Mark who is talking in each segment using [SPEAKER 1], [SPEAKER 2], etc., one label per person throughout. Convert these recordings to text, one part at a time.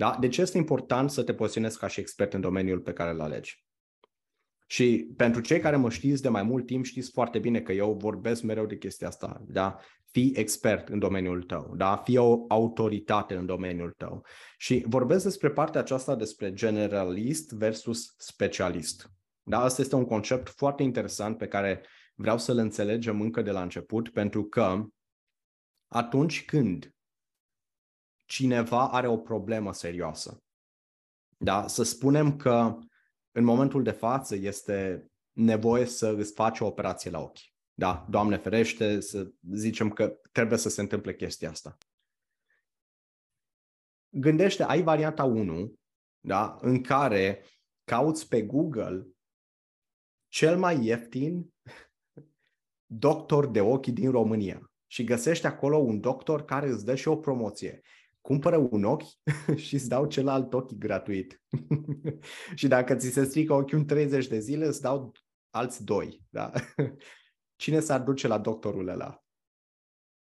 [SPEAKER 1] Da? De ce este important să te poziționezi ca și expert în domeniul pe care îl alegi? Și pentru cei care mă știți de mai mult timp, știți foarte bine că eu vorbesc mereu de chestia asta. Da? Fii expert în domeniul tău, da? fii o autoritate în domeniul tău. Și vorbesc despre partea aceasta despre generalist versus specialist. Da? Asta este un concept foarte interesant pe care vreau să-l înțelegem încă de la început, pentru că atunci când cineva are o problemă serioasă, da? să spunem că în momentul de față este nevoie să îți faci o operație la ochi. Da, Doamne ferește, să zicem că trebuie să se întâmple chestia asta. Gândește, ai varianta 1, da, în care cauți pe Google cel mai ieftin doctor de ochi din România și găsești acolo un doctor care îți dă și o promoție cumpără un ochi și îți dau celălalt ochi gratuit. și dacă ți se strică ochiul în 30 de zile, îți dau alți doi. Da? Cine s-ar duce la doctorul ăla?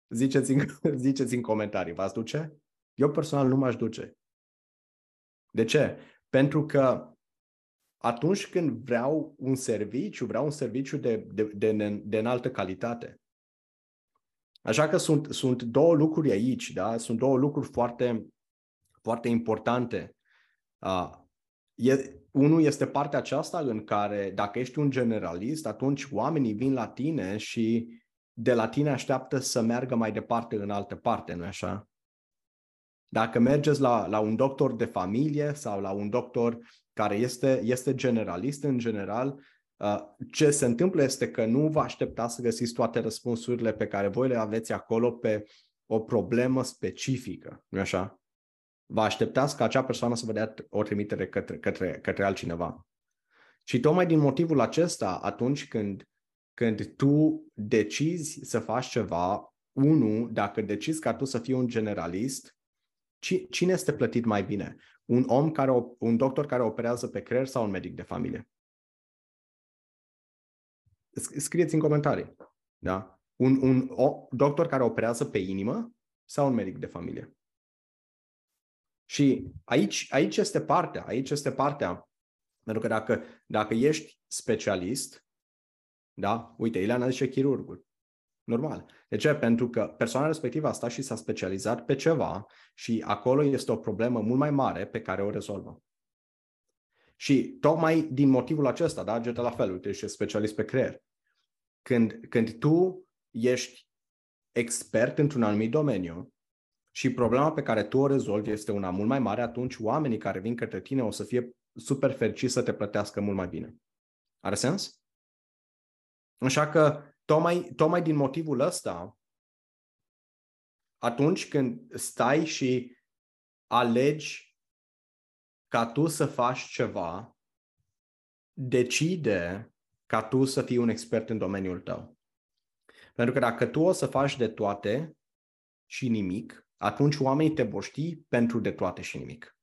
[SPEAKER 1] Ziceți în, ziceți în comentarii, v-ați duce? Eu personal nu m-aș duce. De ce? Pentru că atunci când vreau un serviciu, vreau un serviciu de, de, de, de înaltă calitate. Așa că sunt, sunt două lucruri aici, da? Sunt două lucruri foarte, foarte importante. Uh, e, unul este partea aceasta în care dacă ești un generalist, atunci oamenii vin la tine și de la tine așteaptă să meargă mai departe în altă parte, nu așa? Dacă mergeți la, la un doctor de familie sau la un doctor care este, este generalist în general, Uh, ce se întâmplă este că nu vă aștepta să găsiți toate răspunsurile pe care voi le aveți acolo pe o problemă specifică, nu așa? Vă așteptați ca acea persoană să vă dea o trimitere către, către, către altcineva. Și tocmai din motivul acesta, atunci când, când tu decizi să faci ceva, unu, dacă decizi ca tu să fii un generalist, cine este plătit mai bine? Un om care, un doctor care operează pe creier sau un medic de familie? Scrieți în comentarii. Da? Un, un o, doctor care operează pe inimă sau un medic de familie. Și aici, aici este partea, aici este partea. Pentru că dacă, dacă ești specialist, da, uite, Ileana zice chirurgul. Normal. De ce? Pentru că persoana respectivă a stat și s-a specializat pe ceva și acolo este o problemă mult mai mare pe care o rezolvă. Și tocmai din motivul acesta, da, Geta la fel, uite, ești specialist pe creier. Când, când tu ești expert într-un anumit domeniu și problema pe care tu o rezolvi este una mult mai mare, atunci oamenii care vin către tine o să fie super fericiți să te plătească mult mai bine. Are sens? Așa că, tocmai, tocmai din motivul ăsta, atunci când stai și alegi ca tu să faci ceva, decide ca tu să fii un expert în domeniul tău. Pentru că dacă tu o să faci de toate și nimic, atunci oamenii te vor ști pentru de toate și nimic.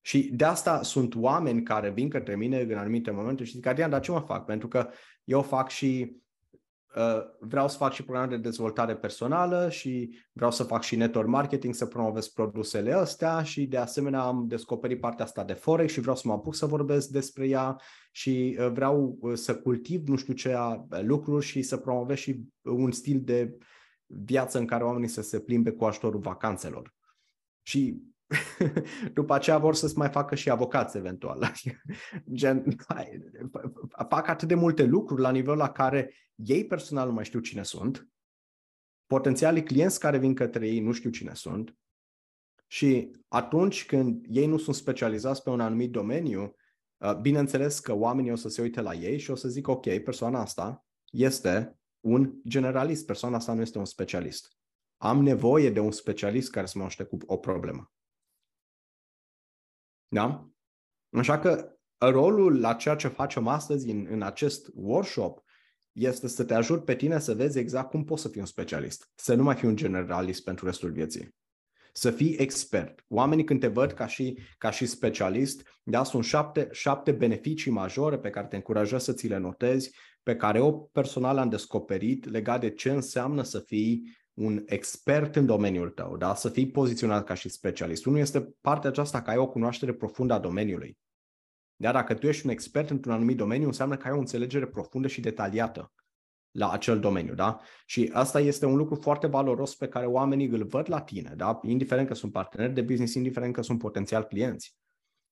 [SPEAKER 1] Și de asta sunt oameni care vin către mine în anumite momente și zic, Adrian, dar ce mă fac? Pentru că eu fac și Uh, vreau să fac și programe de dezvoltare personală și vreau să fac și network marketing, să promovez produsele astea și de asemenea am descoperit partea asta de Forex și vreau să mă apuc să vorbesc despre ea și uh, vreau uh, să cultiv nu știu ce lucruri și să promovez și un stil de viață în care oamenii să se plimbe cu ajutorul vacanțelor. Și după aceea vor să-ți mai facă și avocați eventual. Gen, fac atât de multe lucruri la nivelul la care ei personal nu mai știu cine sunt, potențialii clienți care vin către ei nu știu cine sunt și atunci când ei nu sunt specializați pe un anumit domeniu, uh, bineînțeles că oamenii o să se uite la ei și o să zic ok, persoana asta este un generalist, persoana asta nu este un specialist. Am nevoie de un specialist care să mă ajute cu o problemă. Da? Așa că rolul la ceea ce facem astăzi în, în acest workshop este să te ajut pe tine să vezi exact cum poți să fii un specialist, să nu mai fii un generalist pentru restul vieții. Să fii expert. Oamenii când te văd ca și, ca și specialist, da, sunt șapte, șapte beneficii majore pe care te încurajez să ți le notezi, pe care eu personal am descoperit legat de ce înseamnă să fii un expert în domeniul tău, da? să fii poziționat ca și specialist. Unul este partea aceasta că ai o cunoaștere profundă a domeniului. Dar dacă tu ești un expert într-un anumit domeniu, înseamnă că ai o înțelegere profundă și detaliată la acel domeniu, da? Și asta este un lucru foarte valoros pe care oamenii îl văd la tine, da? Indiferent că sunt parteneri de business, indiferent că sunt potențial clienți.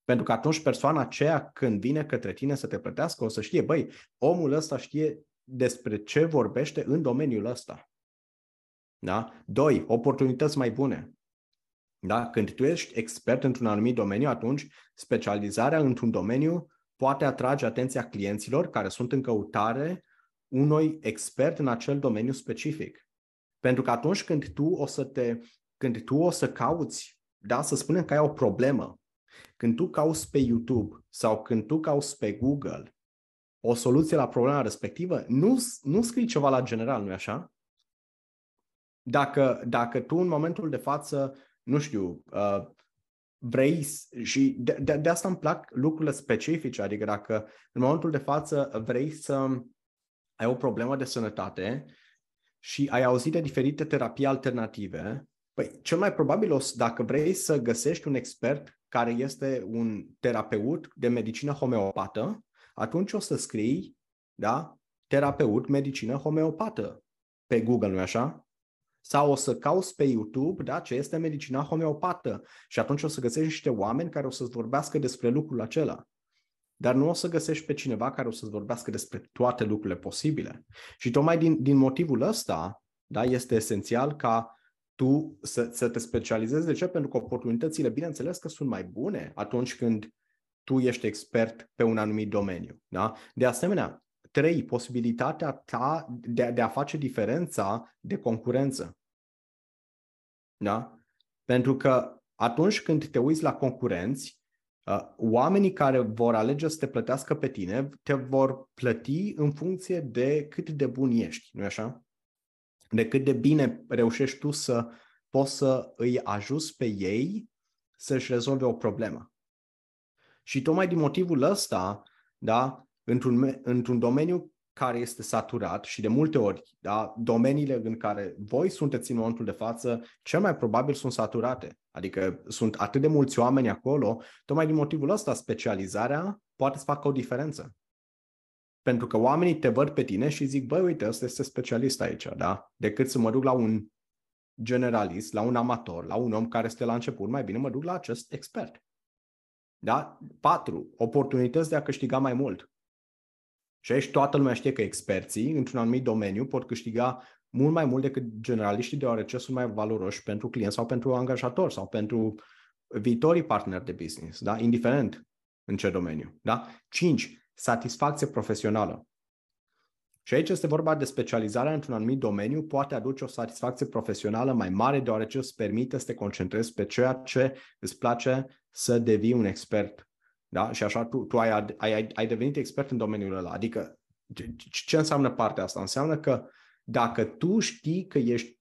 [SPEAKER 1] Pentru că atunci persoana aceea când vine către tine să te plătească, o să știe, băi, omul ăsta știe despre ce vorbește în domeniul ăsta. Da? Doi, oportunități mai bune. Da? Când tu ești expert într-un anumit domeniu, atunci specializarea într-un domeniu poate atrage atenția clienților care sunt în căutare unui expert în acel domeniu specific. Pentru că atunci când tu o să te când tu o să cauți, da, să spunem că ai o problemă, când tu cauți pe YouTube sau când tu cauți pe Google o soluție la problema respectivă, nu, nu scrii ceva la general, nu-i așa? Dacă, dacă tu în momentul de față, nu știu, uh, vrei și de, de, de asta îmi plac lucrurile specifice, adică dacă în momentul de față vrei să ai o problemă de sănătate și ai auzit de diferite terapii alternative, păi cel mai probabil, o, dacă vrei să găsești un expert care este un terapeut de medicină homeopată, atunci o să scrii, da, terapeut medicină homeopată pe Google, nu așa? Sau o să cauți pe YouTube, da, ce este medicina homeopată și atunci o să găsești niște oameni care o să-ți vorbească despre lucrul acela. Dar nu o să găsești pe cineva care o să-ți vorbească despre toate lucrurile posibile. Și tocmai din, din motivul ăsta, da, este esențial ca tu să, să te specializezi. De ce? Pentru că oportunitățile, bineînțeles că sunt mai bune atunci când tu ești expert pe un anumit domeniu. Da? De asemenea, trei, posibilitatea ta de, de a face diferența de concurență. Da? Pentru că atunci când te uiți la concurenți, uh, oamenii care vor alege să te plătească pe tine te vor plăti în funcție de cât de bun ești, nu-i așa? De cât de bine reușești tu să poți să îi ajuți pe ei să-și rezolve o problemă. Și tocmai din motivul ăsta, da, într-un, într-un domeniu care este saturat și de multe ori, da, domeniile în care voi sunteți în momentul de față, cel mai probabil sunt saturate. Adică sunt atât de mulți oameni acolo, tocmai din motivul ăsta specializarea poate să facă o diferență. Pentru că oamenii te văd pe tine și zic, băi, uite, ăsta este specialist aici, da? Decât să mă duc la un generalist, la un amator, la un om care este la început, mai bine mă duc la acest expert. Da? Patru, oportunități de a câștiga mai mult. Și aici toată lumea știe că experții într-un anumit domeniu pot câștiga mult mai mult decât generaliștii, deoarece sunt mai valoroși pentru client sau pentru angajator sau pentru viitorii parteneri de business, da? indiferent în ce domeniu. Da? 5. Satisfacție profesională. Și aici este vorba de specializarea într-un anumit domeniu, poate aduce o satisfacție profesională mai mare, deoarece îți permite să te concentrezi pe ceea ce îți place să devii un expert. Da? Și așa tu, tu ai, ai, ai devenit expert în domeniul ăla. Adică ce, ce înseamnă partea asta? Înseamnă că dacă tu știi că ești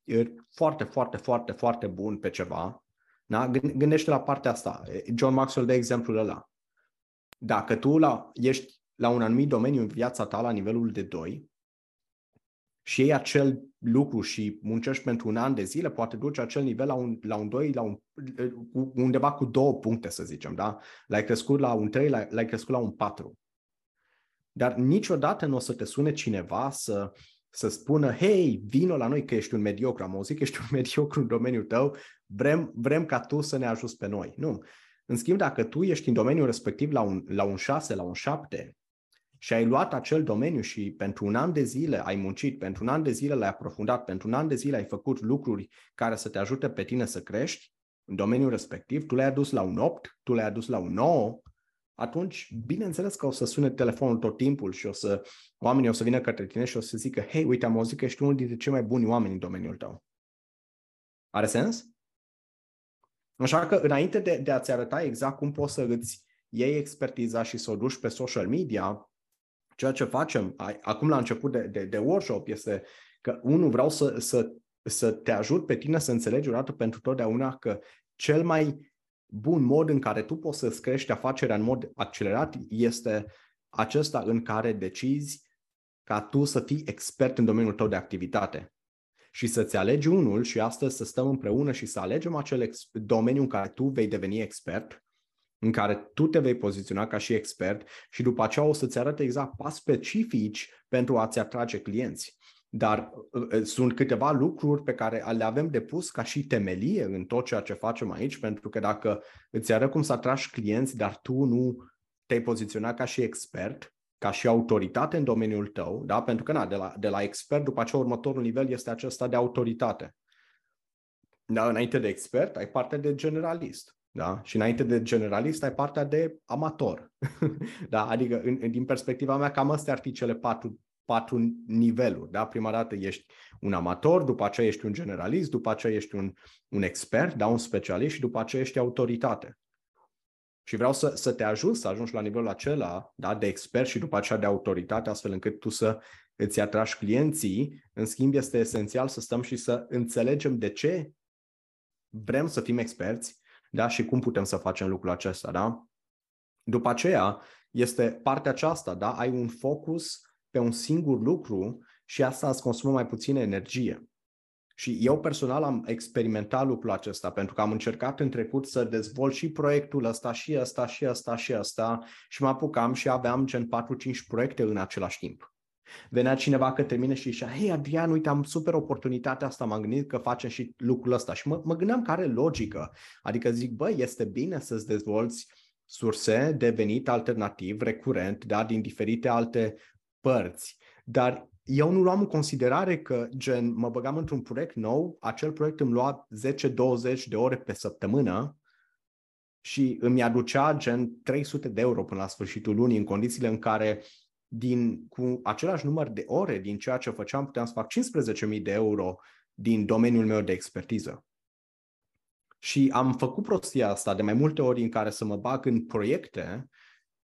[SPEAKER 1] foarte, foarte, foarte, foarte bun pe ceva, da? gândește la partea asta. John Maxwell de exemplul ăla. Dacă tu la, ești la un anumit domeniu în viața ta la nivelul de 2, și iei acel lucru și muncești pentru un an de zile, poate duce acel nivel la un, la un 2, la un, undeva cu două puncte, să zicem, da? L-ai crescut la un 3, l-ai, l-ai crescut la un 4. Dar niciodată nu o să te sune cineva să, să spună, hei, vino la noi că ești un mediocru, am auzit că ești un mediocru în domeniul tău, vrem, vrem ca tu să ne ajuți pe noi. Nu. În schimb, dacă tu ești în domeniul respectiv la un, la un 6, la un 7, și ai luat acel domeniu și pentru un an de zile ai muncit, pentru un an de zile l-ai aprofundat, pentru un an de zile ai făcut lucruri care să te ajute pe tine să crești în domeniul respectiv, tu le-ai adus la un 8, tu le-ai adus la un 9, atunci, bineînțeles că o să sune telefonul tot timpul și o să, oamenii o să vină către tine și o să zică, hei, uite, am auzit că ești unul dintre cei mai buni oameni în domeniul tău. Are sens? Așa că, înainte de, de a-ți arăta exact cum poți să îți iei expertiza și să o duci pe social media, Ceea ce facem acum la început de, de, de workshop este că, unul, vreau să, să, să te ajut pe tine să înțelegi odată pentru totdeauna că cel mai bun mod în care tu poți să-ți crești afacerea în mod accelerat este acesta în care decizi ca tu să fii expert în domeniul tău de activitate. și să-ți alegi unul și astăzi să stăm împreună și să alegem acel ex- domeniu în care tu vei deveni expert, în care tu te vei poziționa ca și expert și după aceea o să-ți arate exact pas specifici pentru a-ți atrage clienți. Dar uh, uh, sunt câteva lucruri pe care le avem de pus ca și temelie în tot ceea ce facem aici, pentru că dacă îți arăt cum să atragi clienți, dar tu nu te-ai poziționat ca și expert, ca și autoritate în domeniul tău, da? pentru că na, de, la, de la expert, după aceea următorul nivel este acesta de autoritate. Da, înainte de expert, ai partea de generalist. Da? Și înainte de generalist, ai partea de amator. da? Adică, în, din perspectiva mea, cam astea ar fi cele patru patru niveluri. Da? Prima dată ești un amator, după aceea ești un generalist, după aceea ești un, un expert, da? un specialist și după aceea ești autoritate. Și vreau să, să te ajut să ajungi la nivelul acela da? de expert și după aceea de autoritate, astfel încât tu să îți atragi clienții. În schimb, este esențial să stăm și să înțelegem de ce vrem să fim experți da? și cum putem să facem lucrul acesta. Da? După aceea, este partea aceasta, da? ai un focus pe un singur lucru și asta îți consumă mai puțină energie. Și eu personal am experimentat lucrul acesta pentru că am încercat în trecut să dezvolt și proiectul ăsta și ăsta și ăsta și ăsta și mă apucam și aveam gen 4-5 proiecte în același timp. Venea cineva către mine și zicea, hei Adrian, uite, am super oportunitatea asta, m-am gândit că facem și lucrul ăsta. Și mă, mă gândeam care logică. Adică zic, băi, este bine să-ți dezvolți surse de venit alternativ, recurent, da, din diferite alte părți, dar eu nu luam în considerare că, gen, mă băgam într-un proiect nou, acel proiect îmi lua 10-20 de ore pe săptămână și îmi aducea, gen, 300 de euro până la sfârșitul lunii, în condițiile în care din, cu același număr de ore din ceea ce făceam, puteam să fac 15.000 de euro din domeniul meu de expertiză. Și am făcut prostia asta de mai multe ori în care să mă bag în proiecte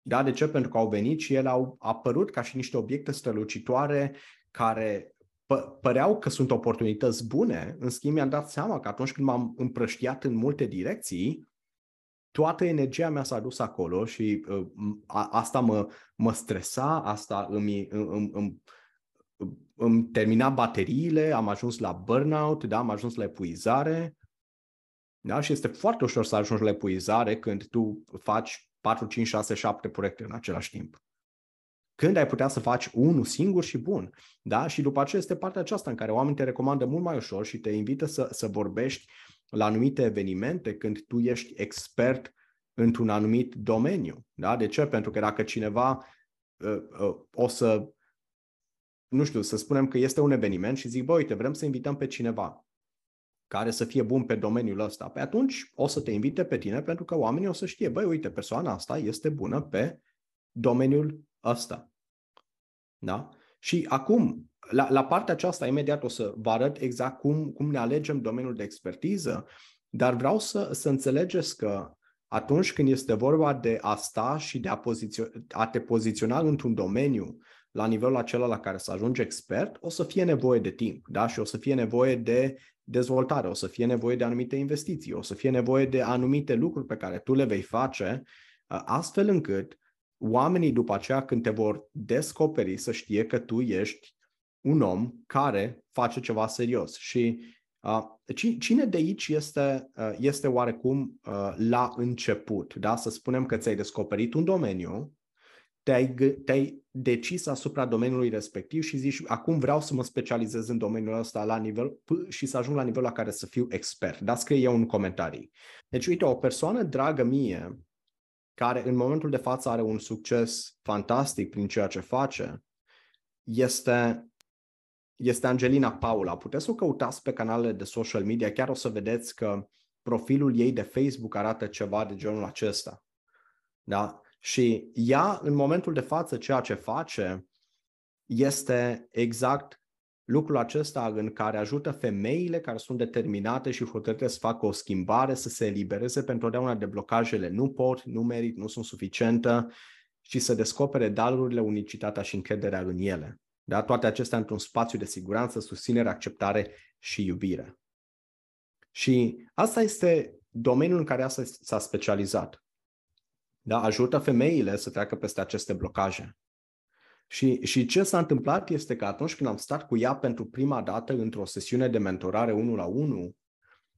[SPEAKER 1] da, de ce? Pentru că au venit și ele au apărut ca și niște obiecte strălucitoare care p- păreau că sunt oportunități bune, în schimb mi-am dat seama că atunci când m-am împrăștiat în multe direcții, toată energia mea s-a dus acolo și uh, a, asta mă, mă stresa, asta îmi, îmi, îmi, îmi termina bateriile, am ajuns la burnout, da, am ajuns la epuizare. Da? Și este foarte ușor să ajungi la epuizare când tu faci 4, 5, 6, 7 proiecte în același timp. Când ai putea să faci unul singur și bun. Da? Și după aceea este partea aceasta în care oamenii te recomandă mult mai ușor și te invită să, să vorbești la anumite evenimente când tu ești expert într-un anumit domeniu. Da? De ce? Pentru că dacă cineva uh, uh, o să, nu știu, să spunem că este un eveniment și zic, bă, uite, vrem să invităm pe cineva care să fie bun pe domeniul ăsta, pe atunci o să te invite pe tine pentru că oamenii o să știe, băi, uite, persoana asta este bună pe domeniul ăsta. Da? Și acum, la, la partea aceasta, imediat o să vă arăt exact cum, cum ne alegem domeniul de expertiză, dar vreau să, să înțelegeți că atunci când este vorba de a sta și de a, pozițio- a te poziționa într-un domeniu la nivelul acela la care să ajungi expert, o să fie nevoie de timp da? și o să fie nevoie de dezvoltare, o să fie nevoie de anumite investiții, o să fie nevoie de anumite lucruri pe care tu le vei face, uh, astfel încât oamenii după aceea când te vor descoperi să știe că tu ești un om care face ceva serios. Și uh, cine de aici este, uh, este oarecum uh, la început? Da? Să spunem că ți-ai descoperit un domeniu, te-ai, te-ai decis asupra domeniului respectiv și zici, acum vreau să mă specializez în domeniul ăsta la nivel și să ajung la nivelul la care să fiu expert. Da, scrie eu în comentarii. Deci, uite, o persoană dragă mie, care în momentul de față are un succes fantastic prin ceea ce face, este, este Angelina Paula. Puteți să o căutați pe canalele de social media, chiar o să vedeți că profilul ei de Facebook arată ceva de genul acesta. Da? Și ea, în momentul de față, ceea ce face este exact lucrul acesta în care ajută femeile care sunt determinate și hotărâte să facă o schimbare, să se elibereze pentru totdeauna de blocajele nu pot, nu merit, nu sunt suficientă și să descopere darurile, unicitatea și încrederea în ele. Da? Toate acestea într-un spațiu de siguranță, susținere, acceptare și iubire. Și asta este domeniul în care asta s-a specializat da? ajută femeile să treacă peste aceste blocaje. Și, și ce s-a întâmplat este că atunci când am stat cu ea pentru prima dată într-o sesiune de mentorare 1 la 1,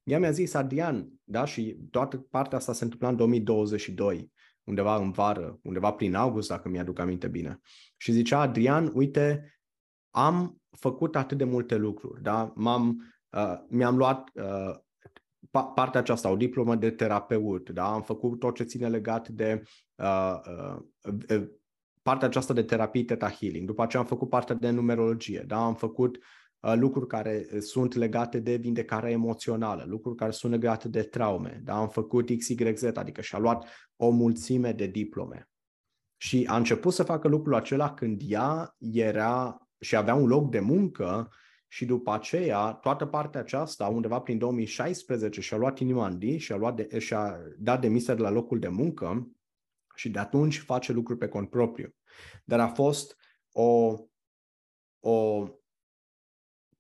[SPEAKER 1] ea mi-a zis, Adrian, da, și toată partea asta se întâmpla în 2022, undeva în vară, undeva prin august, dacă mi-aduc aminte bine. Și zicea, Adrian, uite, am făcut atât de multe lucruri, da? M-am, uh, mi-am luat uh, partea aceasta, o diplomă de terapeut, da? am făcut tot ce ține legat de uh, uh, partea aceasta de terapie Theta Healing, după aceea am făcut partea de numerologie, da? am făcut uh, lucruri care sunt legate de vindecare emoțională, lucruri care sunt legate de traume, da? am făcut XYZ, adică și-a luat o mulțime de diplome. Și a început să facă lucrul acela când ea era și avea un loc de muncă și după aceea, toată partea aceasta, undeva prin 2016, și-a luat inima în din și-a, luat de, și-a dat demisia de la locul de muncă și de atunci face lucruri pe cont propriu. Dar a fost o, o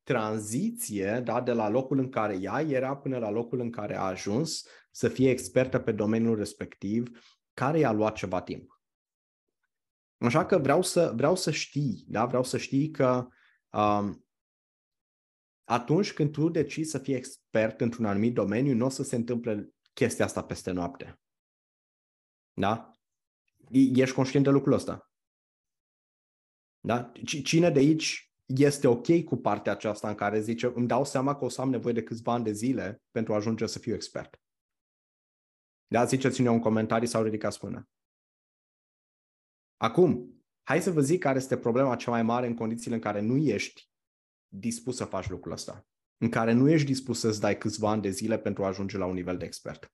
[SPEAKER 1] tranziție da, de la locul în care ea era până la locul în care a ajuns să fie expertă pe domeniul respectiv, care i-a luat ceva timp. Așa că vreau să, vreau să știi, da? vreau să știi că um, atunci când tu decizi să fii expert într-un anumit domeniu, nu o să se întâmple chestia asta peste noapte. Da? Ești conștient de lucrul ăsta? Da? Cine de aici este ok cu partea aceasta în care zice îmi dau seama că o să am nevoie de câțiva ani de zile pentru a ajunge să fiu expert? Da, ziceți-ne un comentariu sau ridicați până. Acum, hai să vă zic care este problema cea mai mare în condițiile în care nu ești dispus să faci lucrul ăsta, în care nu ești dispus să-ți dai câțiva ani de zile pentru a ajunge la un nivel de expert.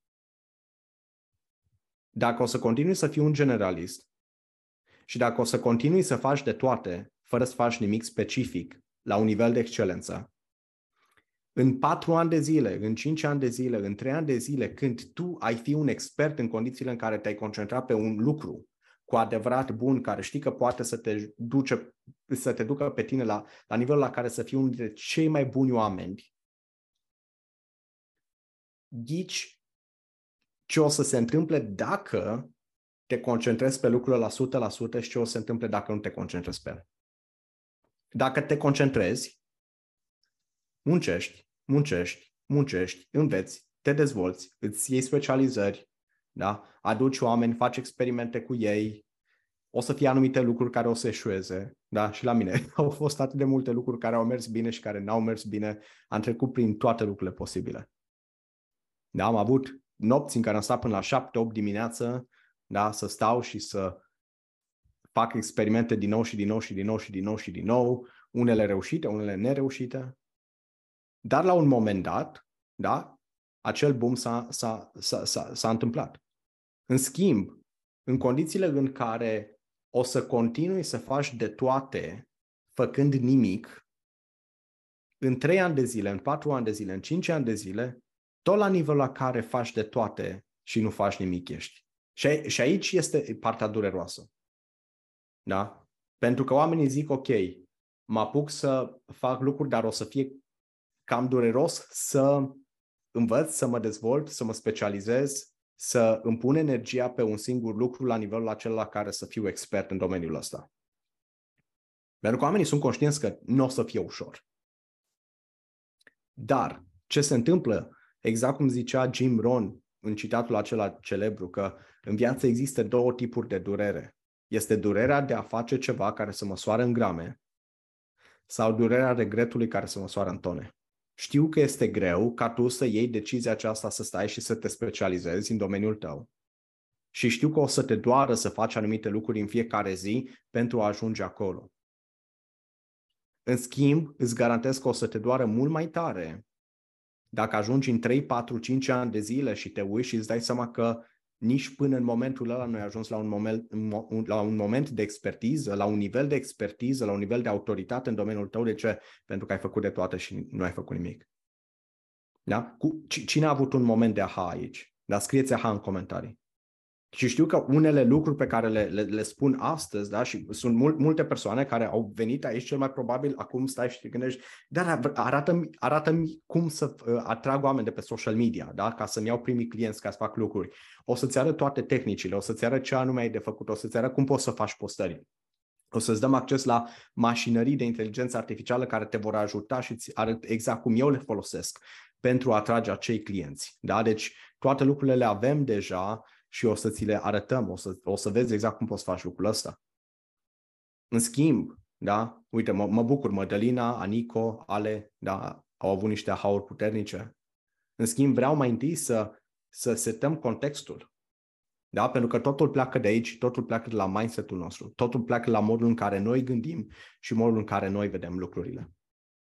[SPEAKER 1] Dacă o să continui să fii un generalist și dacă o să continui să faci de toate fără să faci nimic specific la un nivel de excelență, în patru ani de zile, în cinci ani de zile, în trei ani de zile, când tu ai fi un expert în condițiile în care te-ai concentrat pe un lucru cu adevărat bun, care știi că poate să te, duce, să te ducă pe tine la, la nivelul la care să fii unul dintre cei mai buni oameni, ghici ce o să se întâmple dacă te concentrezi pe lucrurile la 100% și ce o să se întâmple dacă nu te concentrezi pe ele. Dacă te concentrezi, muncești, muncești, muncești, înveți, te dezvolți, îți iei specializări, da? aduci oameni, faci experimente cu ei, o să fie anumite lucruri care o să eșueze. Da? Și la mine au fost atât de multe lucruri care au mers bine și care n-au mers bine. Am trecut prin toate lucrurile posibile. Da? Am avut nopți în care am stat până la 7-8 dimineață da? să stau și să fac experimente din nou și din nou și din nou și din nou și din nou, unele reușite, unele nereușite. Dar la un moment dat, da, acel boom s-a, s-a, s-a, s-a, s-a întâmplat. În schimb, în condițiile în care o să continui să faci de toate făcând nimic, în 3 ani de zile, în 4 ani de zile, în 5 ani de zile, tot la nivelul la care faci de toate și nu faci nimic ești. Și, și aici este partea dureroasă. Da? Pentru că oamenii zic, ok, mă apuc să fac lucruri, dar o să fie cam dureros să învăț, să mă dezvolt, să mă specializez, să îmi pun energia pe un singur lucru la nivelul acela la care să fiu expert în domeniul ăsta. Pentru că oamenii sunt conștienți că nu o să fie ușor. Dar ce se întâmplă, exact cum zicea Jim Rohn în citatul acela celebru, că în viață există două tipuri de durere. Este durerea de a face ceva care să măsoară în grame sau durerea regretului care să măsoară în tone. Știu că este greu ca tu să iei decizia aceasta să stai și să te specializezi în domeniul tău. Și știu că o să te doară să faci anumite lucruri în fiecare zi pentru a ajunge acolo. În schimb, îți garantez că o să te doară mult mai tare dacă ajungi în 3, 4, 5 ani de zile și te uiți și îți dai seama că nici până în momentul ăla nu ai ajuns la un, moment, la un moment de expertiză, la un nivel de expertiză, la un nivel de autoritate în domeniul tău. De ce? Pentru că ai făcut de toate și nu ai făcut nimic. Da? Cu, cine a avut un moment de aha aici? Da, scrieți aha în comentarii. Și știu că unele lucruri pe care le, le, le spun astăzi, da, și sunt mul, multe persoane care au venit aici, cel mai probabil acum stai și te gândești, dar arată-mi, arată-mi cum să uh, atrag oameni de pe social media, da, ca să-mi iau primii clienți, ca să fac lucruri. O să-ți arăt toate tehnicile, o să-ți arăt ce anume ai de făcut, o să-ți arăt cum poți să faci postări. O să-ți dăm acces la mașinării de inteligență artificială care te vor ajuta și îți arăt exact cum eu le folosesc pentru a atrage acei clienți. Da? Deci toate lucrurile le avem deja și o să ți le arătăm, o să, o să vezi exact cum poți face lucrul ăsta. În schimb, da? Uite, mă, mă bucur, Mădălina, Anico, Ale, da, au avut niște ahauri puternice. În schimb, vreau mai întâi să, să setăm contextul. Da? Pentru că totul pleacă de aici, totul pleacă de la mindset-ul nostru, totul pleacă la modul în care noi gândim și modul în care noi vedem lucrurile.